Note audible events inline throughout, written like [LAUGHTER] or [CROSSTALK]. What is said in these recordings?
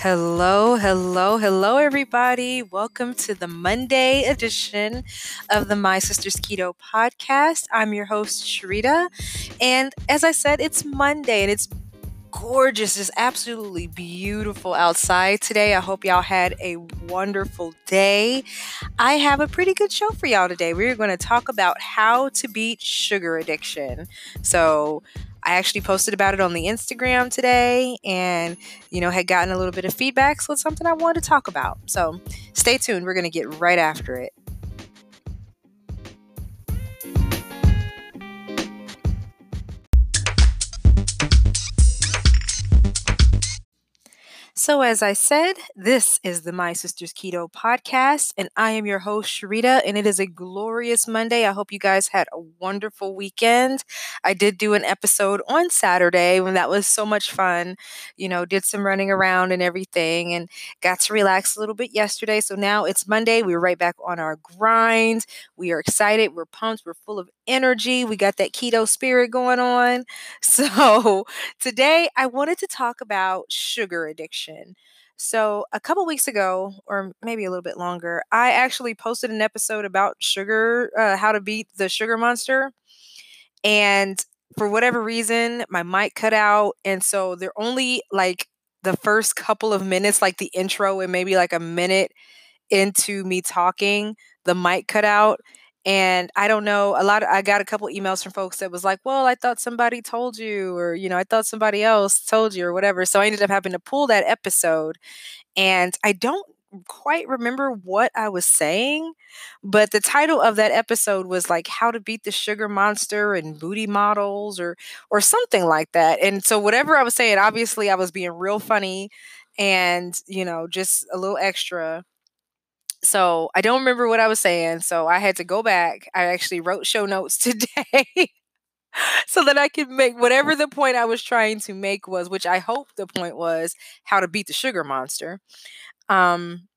Hello, hello, hello, everybody. Welcome to the Monday edition of the My Sister's Keto podcast. I'm your host, Sharita. And as I said, it's Monday and it's gorgeous. It's absolutely beautiful outside today. I hope y'all had a wonderful day. I have a pretty good show for y'all today. We're going to talk about how to beat sugar addiction. So, I actually posted about it on the Instagram today and, you know, had gotten a little bit of feedback. So it's something I wanted to talk about. So stay tuned. We're going to get right after it. So, as I said, this is the My Sister's Keto podcast, and I am your host, Sharita, and it is a glorious Monday. I hope you guys had a wonderful weekend. I did do an episode on Saturday when that was so much fun. You know, did some running around and everything, and got to relax a little bit yesterday. So now it's Monday. We're right back on our grind. We are excited. We're pumped. We're full of energy. We got that keto spirit going on. [LAUGHS] So, today I wanted to talk about sugar addiction So, a couple weeks ago, or maybe a little bit longer, I actually posted an episode about sugar, uh, how to beat the sugar monster. And for whatever reason, my mic cut out. And so they're only like the first couple of minutes, like the intro, and maybe like a minute into me talking, the mic cut out. And I don't know, a lot of, I got a couple emails from folks that was like, well, I thought somebody told you, or, you know, I thought somebody else told you, or whatever. So I ended up having to pull that episode. And I don't quite remember what I was saying, but the title of that episode was like how to beat the sugar monster and booty models or or something like that. And so whatever I was saying, obviously I was being real funny and, you know, just a little extra so I don't remember what I was saying. So I had to go back. I actually wrote show notes [LAUGHS] today so that I could make whatever the point I was trying to make was, which I hope the point was how to beat the sugar monster. Um,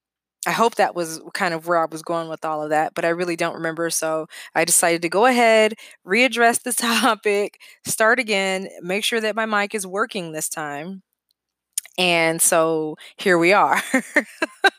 I hope that was kind of where I was going with all of that, but I really don't remember. So I decided to go ahead, readdress the [LAUGHS] topic, start again, make sure that my mic is working this time. And so here we are. [LAUGHS]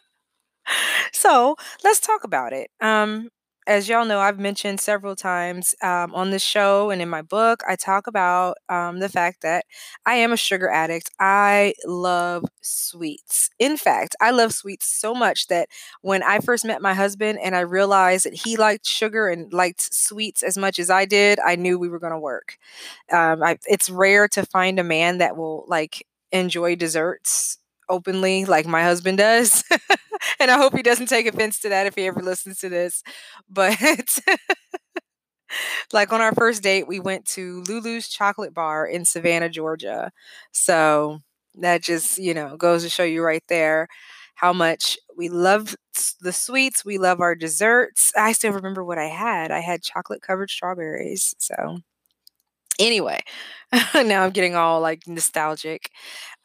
so let's talk about it. Um, as y'all know, I've mentioned several times um, on this show and in my book, I talk about um, the fact that I am a sugar addict. I love sweets. In fact, I love sweets so much that when I first met my husband and I realized that he liked sugar and liked sweets as much as I did, I knew we were going to work. Um, I, it's rare to find a man that will like enjoy desserts openly like my husband does. [LAUGHS] and I hope he doesn't take offense to that if he ever listens to this. But [LAUGHS] like on our first date, we went to Lulu's Chocolate Bar in Savannah, Georgia. So that just, you know, goes to show you right there how much we love the sweets. We love our desserts. I still remember what I had. I had chocolate covered strawberries. So anyway, [LAUGHS] now I'm getting all like nostalgic.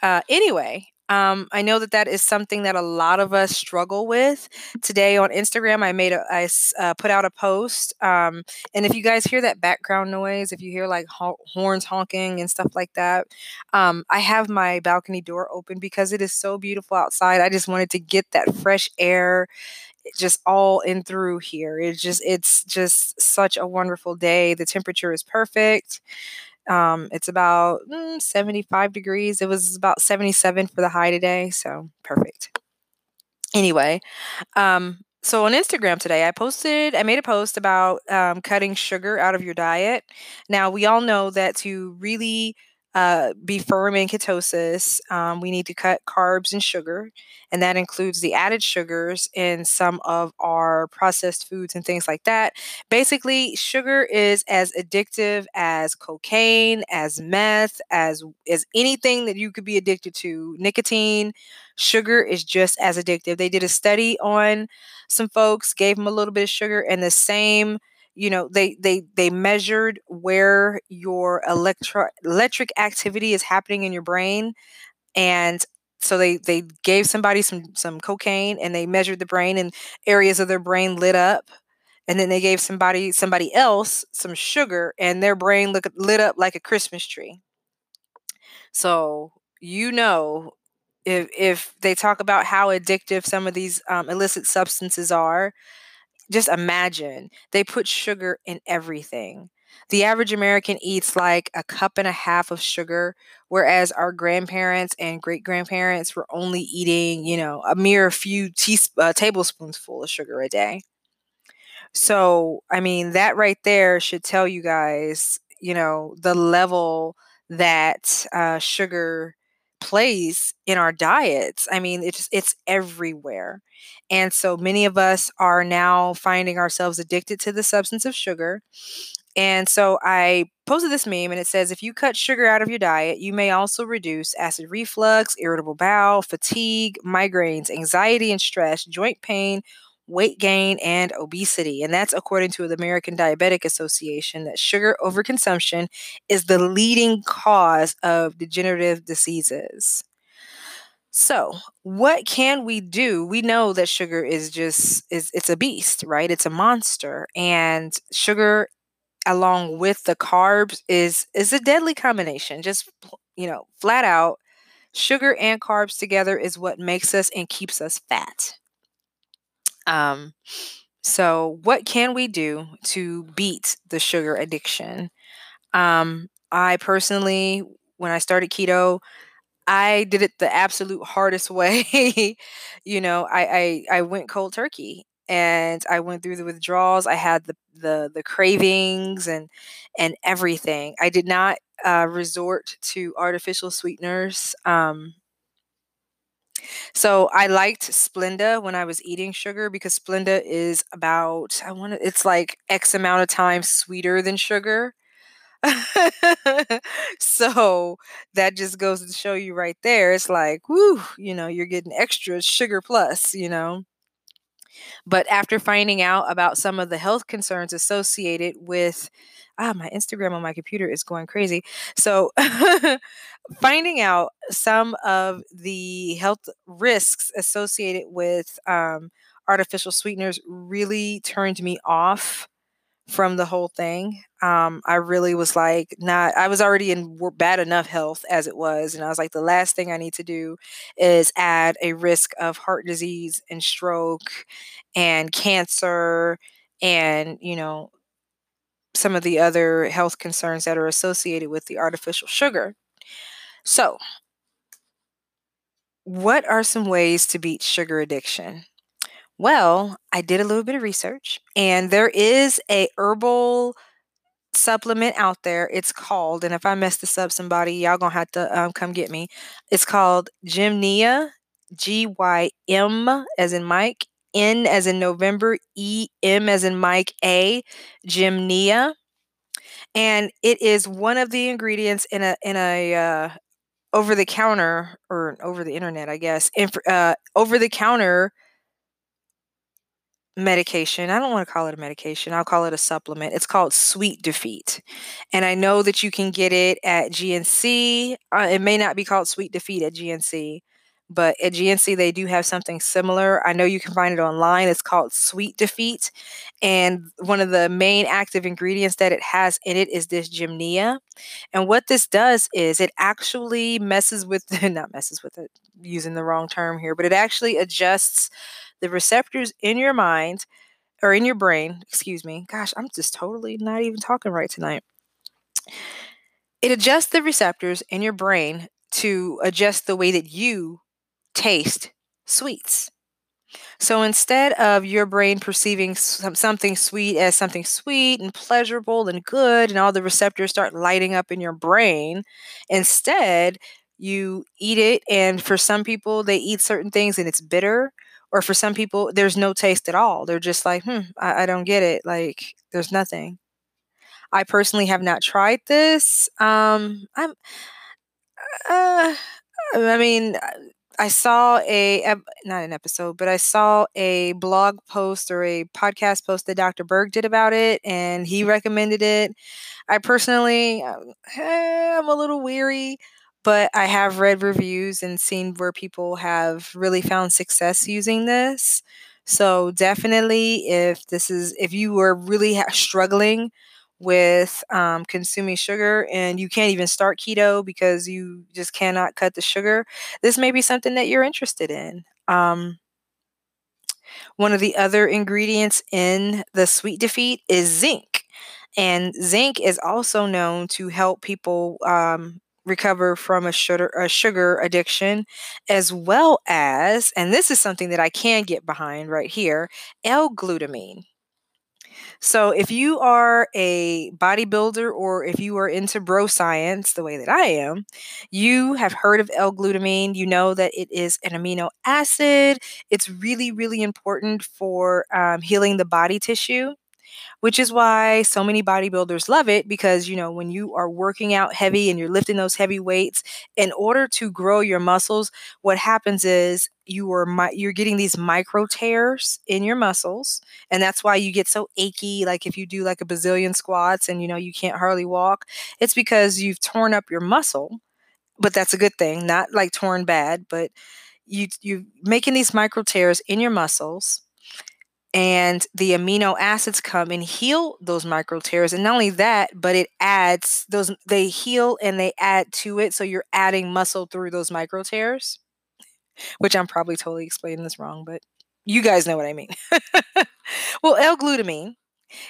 Uh, anyway, um, I know that that is something that a lot of us struggle with. Today on Instagram, I made a, I uh, put out a post, um, and if you guys hear that background noise, if you hear like ho- horns honking and stuff like that, um, I have my balcony door open because it is so beautiful outside. I just wanted to get that fresh air just all in through here. It's just it's just such a wonderful day. The temperature is perfect. Um, it's about mm, 75 degrees. It was about 77 for the high today, so perfect. Anyway, um, so on Instagram today, I posted, I made a post about um, cutting sugar out of your diet. Now, we all know that to really uh, be firm in ketosis, um, we need to cut carbs and sugar, and that includes the added sugars in some of our processed foods and things like that. Basically, sugar is as addictive as cocaine, as meth, as as anything that you could be addicted to. Nicotine, sugar is just as addictive. They did a study on some folks, gave them a little bit of sugar, and the same you know they they they measured where your electro electric activity is happening in your brain and so they they gave somebody some some cocaine and they measured the brain and areas of their brain lit up and then they gave somebody somebody else some sugar and their brain look, lit up like a christmas tree. So you know if if they talk about how addictive some of these um, illicit substances are, just imagine they put sugar in everything. The average American eats like a cup and a half of sugar, whereas our grandparents and great grandparents were only eating, you know, a mere few teasp- uh, tablespoons full of sugar a day. So, I mean, that right there should tell you guys, you know, the level that uh, sugar plays in our diets. I mean, it's it's everywhere. And so many of us are now finding ourselves addicted to the substance of sugar. And so I posted this meme and it says if you cut sugar out of your diet, you may also reduce acid reflux, irritable bowel, fatigue, migraines, anxiety and stress, joint pain, weight gain, and obesity. And that's according to the American Diabetic Association that sugar overconsumption is the leading cause of degenerative diseases. So, what can we do? We know that sugar is just is it's a beast, right? It's a monster and sugar along with the carbs is is a deadly combination. Just you know, flat out sugar and carbs together is what makes us and keeps us fat. Um, so, what can we do to beat the sugar addiction? Um, I personally, when I started keto, I did it the absolute hardest [LAUGHS] way. you know, I, I I went cold turkey and I went through the withdrawals. I had the the the cravings and and everything. I did not uh, resort to artificial sweeteners. Um, so I liked Splenda when I was eating sugar because Splenda is about I want it's like X amount of times sweeter than sugar. [LAUGHS] so that just goes to show you right there. It's like, whoo, you know, you're getting extra sugar plus, you know. But after finding out about some of the health concerns associated with ah, my Instagram on my computer is going crazy. So, [LAUGHS] finding out some of the health risks associated with um, artificial sweeteners really turned me off from the whole thing. Um, I really was like, not, I was already in bad enough health as it was. And I was like, the last thing I need to do is add a risk of heart disease and stroke and cancer and, you know, some of the other health concerns that are associated with the artificial sugar. So, what are some ways to beat sugar addiction? Well, I did a little bit of research and there is a herbal supplement out there. It's called, and if I mess this up, somebody, y'all gonna have to um, come get me. It's called Gymnia, G Y M as in Mike, N as in November, E M as in Mike, A, Gymnia. And it is one of the ingredients in a in a uh, over the counter or over the internet, I guess, uh, over the counter medication. I don't want to call it a medication. I'll call it a supplement. It's called Sweet Defeat. And I know that you can get it at GNC. Uh, it may not be called Sweet Defeat at GNC, but at GNC they do have something similar. I know you can find it online. It's called Sweet Defeat. And one of the main active ingredients that it has in it is this gymnia. And what this does is it actually messes with [LAUGHS] not messes with it using the wrong term here, but it actually adjusts the receptors in your mind or in your brain, excuse me. Gosh, I'm just totally not even talking right tonight. It adjusts the receptors in your brain to adjust the way that you taste sweets. So instead of your brain perceiving some, something sweet as something sweet and pleasurable and good, and all the receptors start lighting up in your brain, instead you eat it. And for some people, they eat certain things and it's bitter or for some people there's no taste at all they're just like hmm I, I, don't get it like there's nothing i personally have not tried this um i'm uh i mean uh, i saw a not an episode but i saw a blog post or a podcast post that dr berg did about it and he recommended it i personally um, eh, i'm a little weary but I have read reviews and seen where people have really found success using this. So definitely, if this is if you were really struggling with um, consuming sugar and you can't even start keto because you just cannot cut the sugar, this may be something that you're interested in. Um, one of the other ingredients in the sweet defeat is zinc. And zinc is also known to help people um, recover from a sugar, a sugar addiction, as well as, and this is something that I can get behind right here, L-glutamine. So, if you are a bodybuilder or if you are into bro science the way that I am, you have heard of L glutamine. You know that it is an amino acid. It's really, really important for um, healing the body tissue which is why so many bodybuilders love it because you know when you are working out heavy and you're lifting those heavy weights in order to grow your muscles what happens is you are you're getting these micro tears in your muscles and that's why you get so achy like if you do like a bazillion squats and you know you can't hardly walk it's because you've torn up your muscle but that's a good thing not like torn bad but you you're making these micro tears in your muscles and the amino acids come and heal those micro tears and not only that but it adds those they heal and they add to it so you're adding muscle through those micro tears which i'm probably totally explaining this wrong but you guys know what i mean. [LAUGHS] Well l-glutamine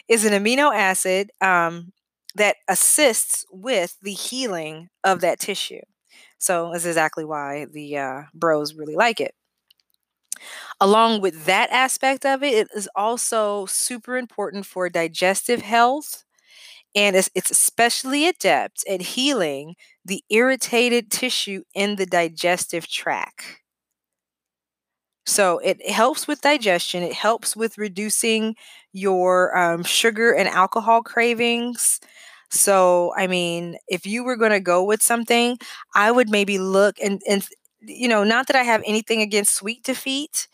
is an amino acid um, that assists with the healing of that tissue. So that's exactly why the uh, bros really like it Along with that aspect of it, it is also super important for digestive health. And it's, it's especially adept at healing the irritated tissue in the digestive tract. So it helps with digestion. It helps with reducing your um, sugar and alcohol cravings. So, I mean, if you were going to go with something, I would maybe look and, and you know, not that I have anything against sweet defeat.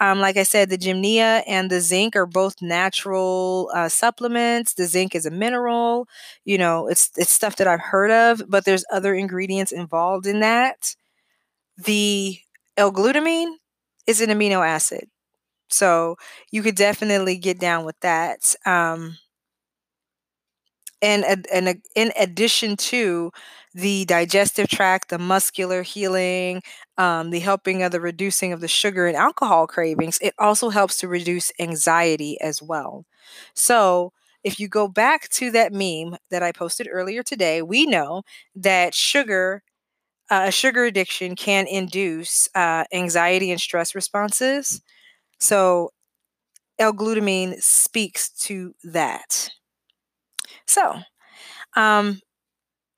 Um, like I said, the gymnea and the zinc are both natural uh, supplements. The zinc is a mineral. You know, it's it's stuff that I've heard of, but there's other ingredients involved in that. The L-glutamine is an amino acid, so you could definitely get down with that. Um, and in addition to the digestive tract, the muscular healing, um, the helping of the reducing of the sugar and alcohol cravings, it also helps to reduce anxiety as well. So, if you go back to that meme that I posted earlier today, we know that sugar, uh, a sugar addiction can induce uh, anxiety and stress responses. So, L-glutamine speaks to that. So, um,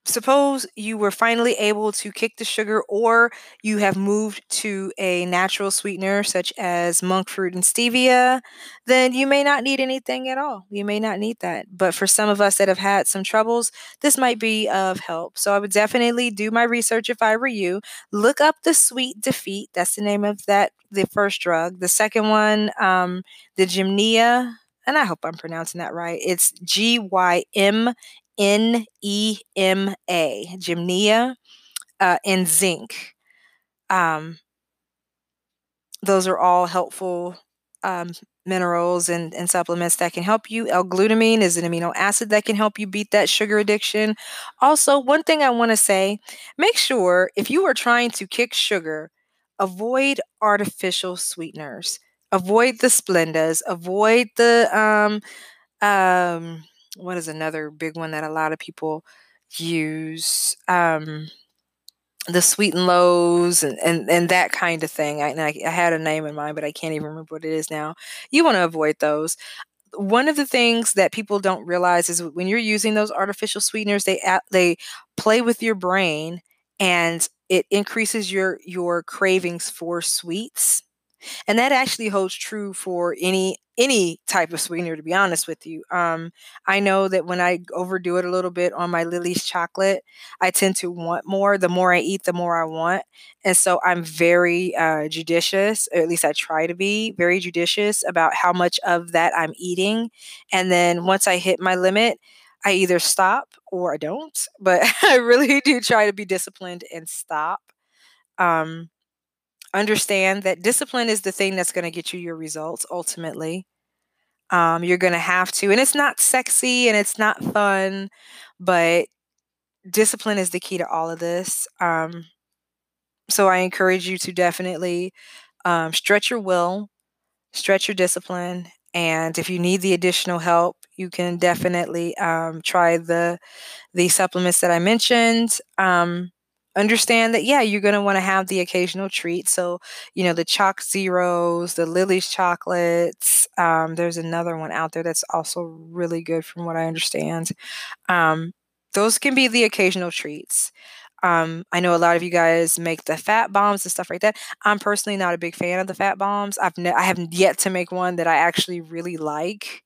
suppose you were finally able to kick the sugar or you have moved to a natural sweetener such as monk fruit and stevia then you may not need anything at all. You may not need that. But for some of us that have had some troubles this might be of help. So i would definitely do my research if i were you. Look up the sweet defeat that's the name of that the first drug. The second one um, the gymnea and I hope I'm pronouncing that right. It's G Y M N E M A, Gymnea, uh, and zinc. Um, those are all helpful um, minerals and, and supplements that can help you. L glutamine is an amino acid that can help you beat that sugar addiction. Also, one thing I want to say make sure if you are trying to kick sugar, avoid artificial sweeteners, avoid the Splendas, avoid the um, um, what is another big one that a lot of people use? Um, the sweet and lows and, and, and that kind of thing. I, I, I had a name in mind, but I can't even remember what it is now. You want to avoid those. One of the things that people don't realize is when you're using those artificial sweeteners, they they play with your brain and it increases your your cravings for sweets and that actually holds true for any any type of sweetener to be honest with you. Um, i know that when i overdo it a little bit on my lily's chocolate i tend to want more. The more i eat the more i want. And so i'm very uh, judicious or at least i try to be very judicious about how much of that i'm eating. And then once i hit my limit i either stop or i don't. But [LAUGHS] i really do try to be disciplined and stop. Um, understand that discipline is the thing that's going to get you your results ultimately. Um, you're going to have to. And it's not sexy and it's not fun, but discipline is the key to all of this. Um, so I encourage you to definitely um, stretch your will, stretch your discipline. And if you need the additional help, you can definitely um, try the the supplements that I mentioned. Um, understand that yeah you're going to want to have the occasional treat so you know the ChocZeros the lily's chocolates um, there's another one out there that's also really good from what i understand um, those can be the occasional treats um, I know a lot of you guys make the fat bombs and stuff like that. I'm personally not a big fan of the fat bombs. I've ne- I haven't yet to make one that I actually really like.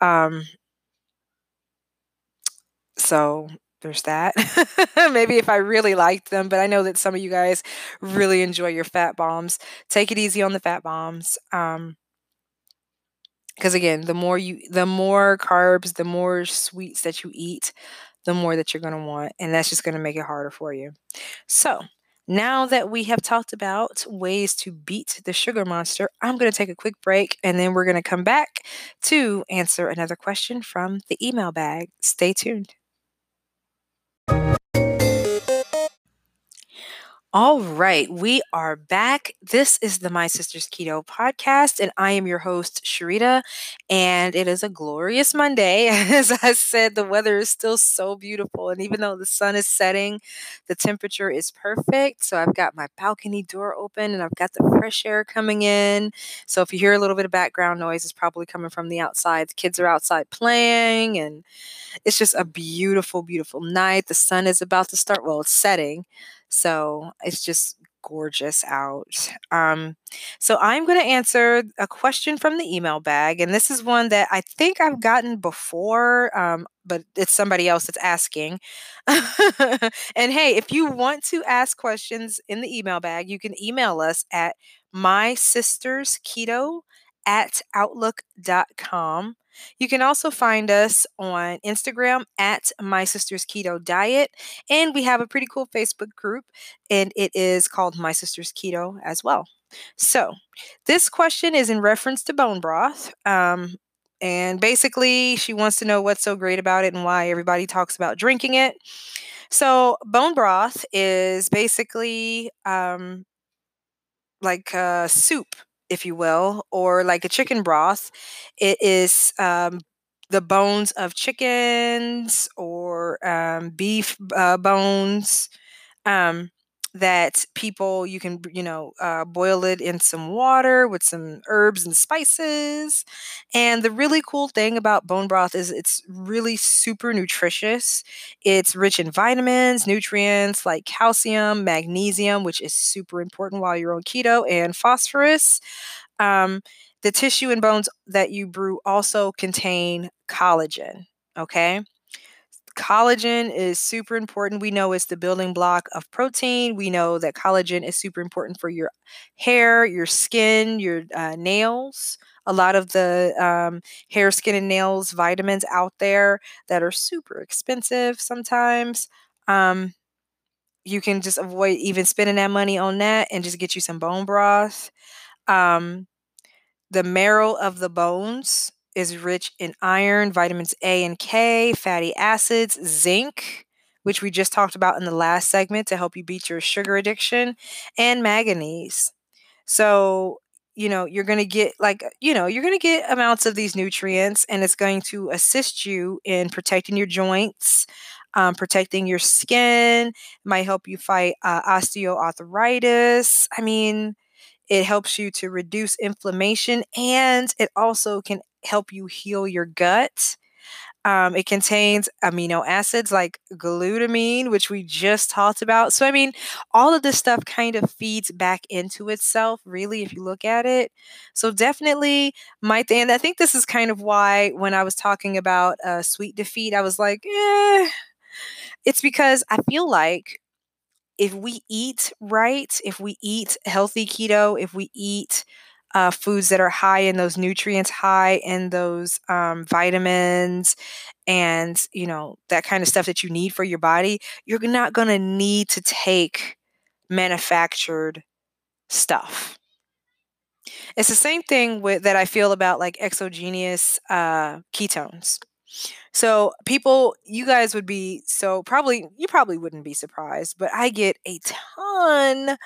Um, so there's that. [LAUGHS] Maybe if I really liked them, but I know that some of you guys really enjoy your fat bombs. Take it easy on the fat bombs. Um, because again, the more you, the more carbs, the more sweets that you eat, the more that you're going to want, and that's just going to make it harder for you. So, now that we have talked about ways to beat the sugar monster, I'm going to take a quick break and then we're going to come back to answer another question from the email bag. Stay tuned. All right, we are back. This is the My Sister's Keto podcast, and I am your host, Sharita. And it is a glorious Monday. [LAUGHS] As I said, the weather is still so beautiful. And even though the sun is setting, the temperature is perfect. So I've got my balcony door open and I've got the fresh air coming in. So if you hear a little bit of background noise, it's probably coming from the outside. The kids are outside playing, and it's just a beautiful, beautiful night. The sun is about to start, well, it's setting. So it's just gorgeous out. Um, so I'm going to answer a question from the email bag, and this is one that I think I've gotten before, um, but it's somebody else that's asking. [LAUGHS] and hey, if you want to ask questions in the email bag, you can email us at my sisters keto at outlook.com. You can also find us on Instagram at My Sister's Keto Diet. And we have a pretty cool Facebook group, and it is called My Sister's Keto as well. So, this question is in reference to bone broth. Um, and basically, she wants to know what's so great about it and why everybody talks about drinking it. So, bone broth is basically um, like a soup if you will, or like a chicken broth. It is um, the bones of chickens or um, beef uh, bones. Um, that people you can you know uh, boil it in some water with some herbs and spices and the really cool thing about bone broth is it's really super nutritious. It's rich in vitamins nutrients like calcium magnesium which is super important while you're on keto and phosphorus. Um, the tissue and bones that you brew also contain collagen okay collagen is super important. We know it's the building block of protein. We know that collagen is super important for your hair, your skin, your uh, nails. A lot of the um, hair, skin, and nails vitamins out there that are super expensive sometimes. Um, you can just avoid even spending that money on that and just get you some bone broth. Um, the marrow of the bones is rich in iron, vitamins A and K, fatty acids, zinc, which we just talked about in the last segment to help you beat your sugar addiction, and manganese. So, you know, you're going to get like, you know, you're going to get amounts of these nutrients and it's going to assist you in protecting your joints, um, protecting your skin, might help you fight uh, osteoarthritis. I mean, it helps you to reduce inflammation and it also can help you heal your gut. Um, it contains amino acids like glutamine, which we just talked about. So, I mean, all of this stuff kind of feeds back into itself, really, if you look at it. So, definitely, my and I think this is kind of why when I was talking about uh, sweet defeat, I was like, eh. It's because I feel like if we eat right, if we eat healthy keto, if we eat uh, foods that are high in those nutrients, high in those um, vitamins, and you know that kind of stuff that you need for your body, you're not going to need to take manufactured stuff. It's the same thing with that I feel about like exogenous uh, ketones. So people, you guys would be so probably you probably wouldn't be surprised, but I get a ton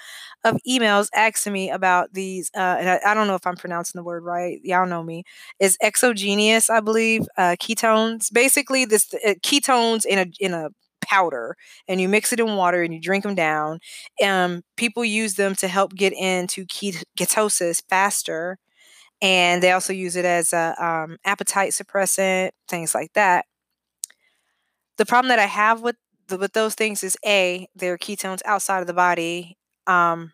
of emails asking me about these. Uh, and I, I don't know if I'm pronouncing the word right. Y'all know me. Is exogenous, I believe, uh, ketones. Basically, this uh, ketones in a in a powder and you mix it in water and you drink them down. Um, people use them to help get into ket- ketosis faster and they also use it as a um, appetite suppressant, things like that. The problem that I have with the, with those things is a they're ketones outside of the body, um,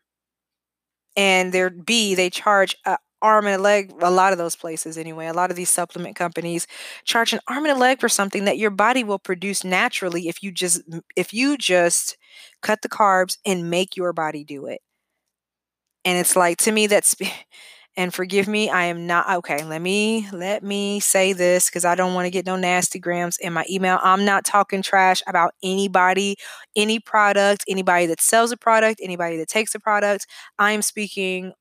and they're b they charge a arm and a leg. A lot of those places, anyway, a lot of these supplement companies charge an arm and a leg for something that your body will produce naturally if you just if you just cut the carbs and make your body do it. And it's like to me that's [LAUGHS] and forgive me i am not okay let me let me say this because i don't want to get no nasty grams in my email. I'm not talking trash about anybody any product anybody that sells a product anybody that takes a product. I'm speaking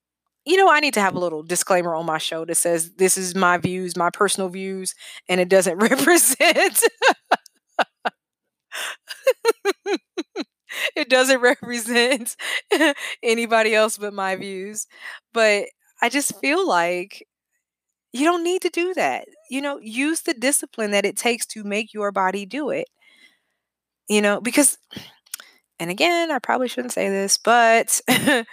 you know i need to have a little disclaimer on my show that says this is my views my personal views and it doesn't [LAUGHS] represent [LAUGHS] it doesn't represent [LAUGHS] anybody else but my views. But I just feel like you don't need to do that. You know, use the discipline that it takes to make your body do it. You know, because, and again, I probably shouldn't say this, but [LAUGHS]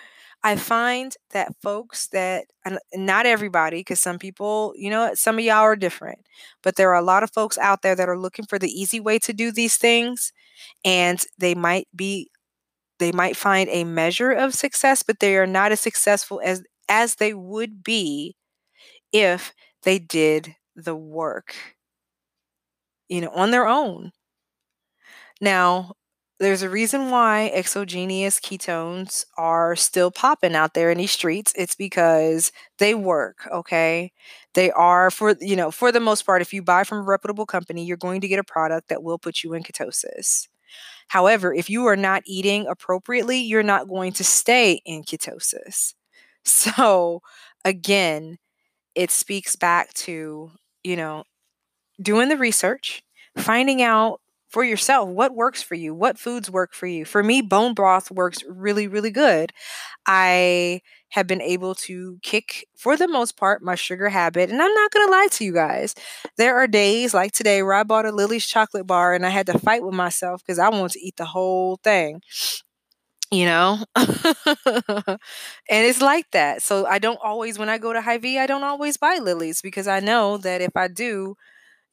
I find that folks that, not everybody, because some people, you know, some of y'all are different, but there are a lot of folks out there that are looking for the easy way to do these things. And they might be they might find a measure of success, but they are not as successful as as they would be if they did the work, you know, on their own. Now, there's a reason why exogenous ketones are still popping out there in these streets. It's because they work, okay? They are for, you know, for the most part, if you buy from a reputable company, you're going to get a product that will put you in ketosis. However, if you are not eating appropriately, you're not going to stay in ketosis. [LAUGHS] So again, it speaks back to, you know, doing the research, finding out for yourself what works for you, what foods work for you. For me, bone broth works really, really good. I have been able to kick, for the most part, my sugar habit. And I'm not going to lie to you guys. There are days like today where I bought a Lily's chocolate bar and I had to fight with myself because I wanted to eat the whole thing you know? [LAUGHS] And it's like that so i don't always when i go to Hy-Vee i don't always buy Lily's because i know that if i do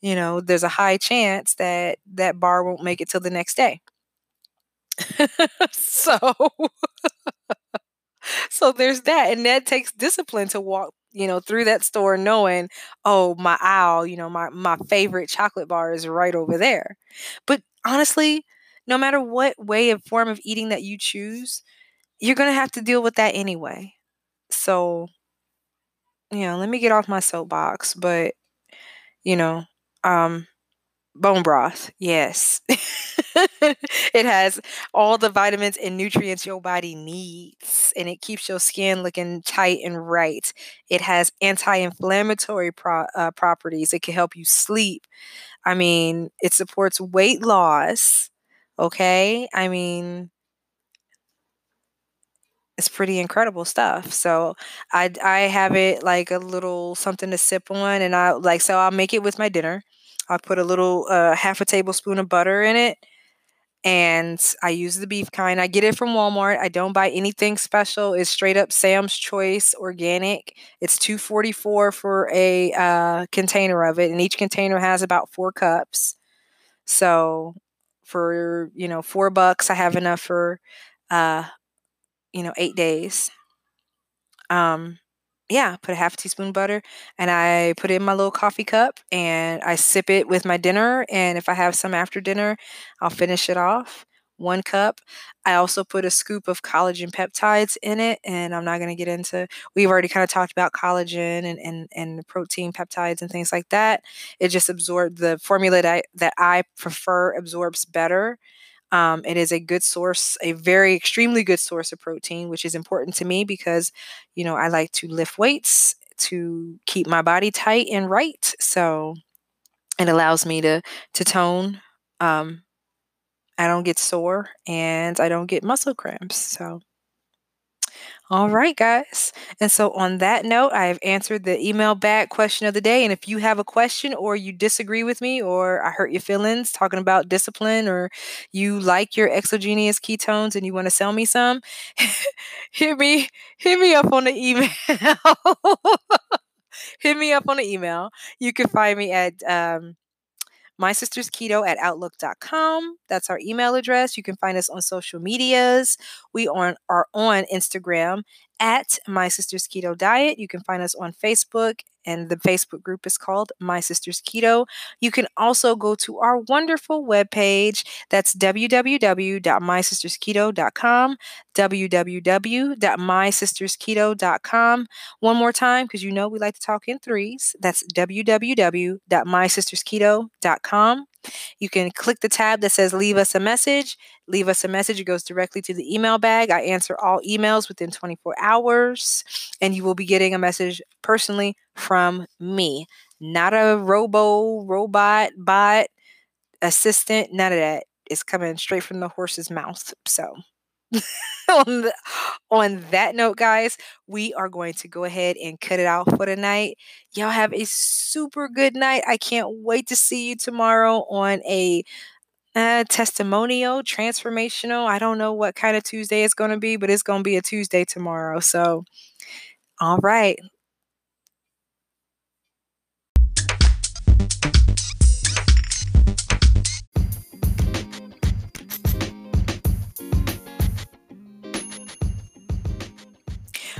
you know there's a high chance that that bar won't make it till the next day. [LAUGHS] So [LAUGHS] so there's that and that takes discipline to walk you know through that store knowing oh my aisle you know my my favorite chocolate bar is right over there. But honestly no matter what way of form of eating that you choose, you're going to have to deal with that anyway. So, you know, let me get off my soapbox, but you know, um bone broth. Yes. [LAUGHS] it has all the vitamins and nutrients your body needs and it keeps your skin looking tight and right. It has anti-inflammatory pro- uh, properties. It can help you sleep. I mean, it supports weight loss. Okay. I mean, it's pretty incredible stuff. So I I have it like a little something to sip on, and I like so I'll make it with my dinner. I'll put a little uh, half a tablespoon of butter in it, and I use the beef kind. I get it from Walmart. I don't buy anything special. It's straight up Sam's Choice organic. It's two forty four for a uh, container of it, and each container has about four cups. So for you know four bucks i have enough for uh you know eight days. Um yeah put a half a teaspoon butter and i put it in my little coffee cup and i sip it with my dinner and if i have some after dinner i'll finish it off one cup. I also put a scoop of collagen peptides in it, and I'm not going to get into. We've already kind of talked about collagen and and and protein peptides and things like that. It just absorbs the formula that I, that I prefer absorbs better. Um, it is a good source, a very extremely good source of protein, which is important to me because, you know, I like to lift weights to keep my body tight and right. So it allows me to to tone. Um, I don't get sore and I don't get muscle cramps. So all right, guys. And so, on that note, I have answered the email back question of the day. And if you have a question or you disagree with me or I hurt your feelings talking about discipline or you like your exogenous ketones and you want to sell me some, [LAUGHS] hit me, hit me up on the email. [LAUGHS] hit me up on the email. You can find me at um, my sister's keto at outlook.com. That's our email address. You can find us on social medias. We are on Instagram at My Sister's Keto Diet. You can find us on Facebook and the Facebook group is called My Sisters Keto. You can also go to our wonderful webpage. That's www.mysistersketo.com. www.mysistersketo.com. One more time, because you know we like to talk in threes. That's www.mysistersketo.com. You can click the tab that says leave us a message. Leave us a message. It goes directly to the email bag. I answer all emails within 24 hours, and you will be getting a message personally from me, not a robo, robot, bot, assistant, none of that. It's coming straight from the horse's mouth. So, [LAUGHS] on, the, on that note, guys, we are going to go ahead and cut it out for tonight. Y'all have a super good night. I can't wait to see you tomorrow on a uh, testimonial, transformational. I don't know what kind of Tuesday it's going to be, but it's going to be a Tuesday tomorrow. So, all right.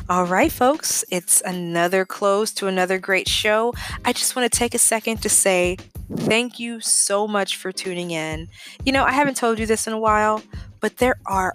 All right, folks, it's another close to another great show. I just want to take a second to say thank you so much for tuning in. You know, I haven't told you this in a while, but there are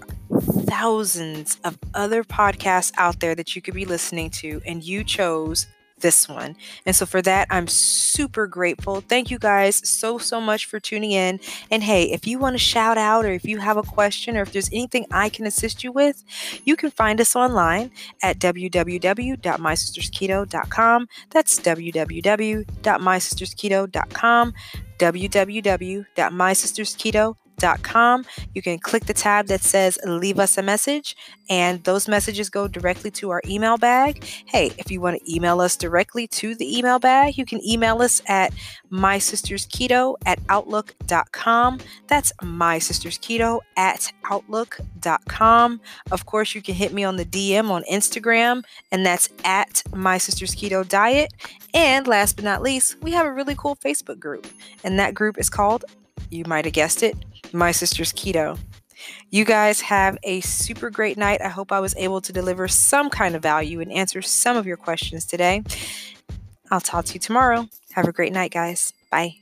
thousands of other podcasts out there that you could be listening to, and you chose this one. And so for that, I'm super grateful. Thank you guys so, so much for tuning in. And hey, if you want to shout out or if you have a question or if there's anything I can assist you with, you can find us online at www.mysistersketo.com. That's www.mysistersketo.com www.mysistersketo.com com. You can click the tab that says leave us a message, and those messages go directly to our email bag. Hey, if you want to email us directly to the email bag, you can email us at my sister's keto at outlook.com. That's my sister's keto at outlook.com. Of course, you can hit me on the DM on Instagram, and that's at my sister's keto diet. And last but not least, we have a really cool Facebook group, and that group is called you might have guessed it, My Sister's Keto. You guys have a super great night. I hope I was able to deliver some kind of value and answer some of your questions today. I'll talk to you tomorrow. Have a great night, guys. Bye.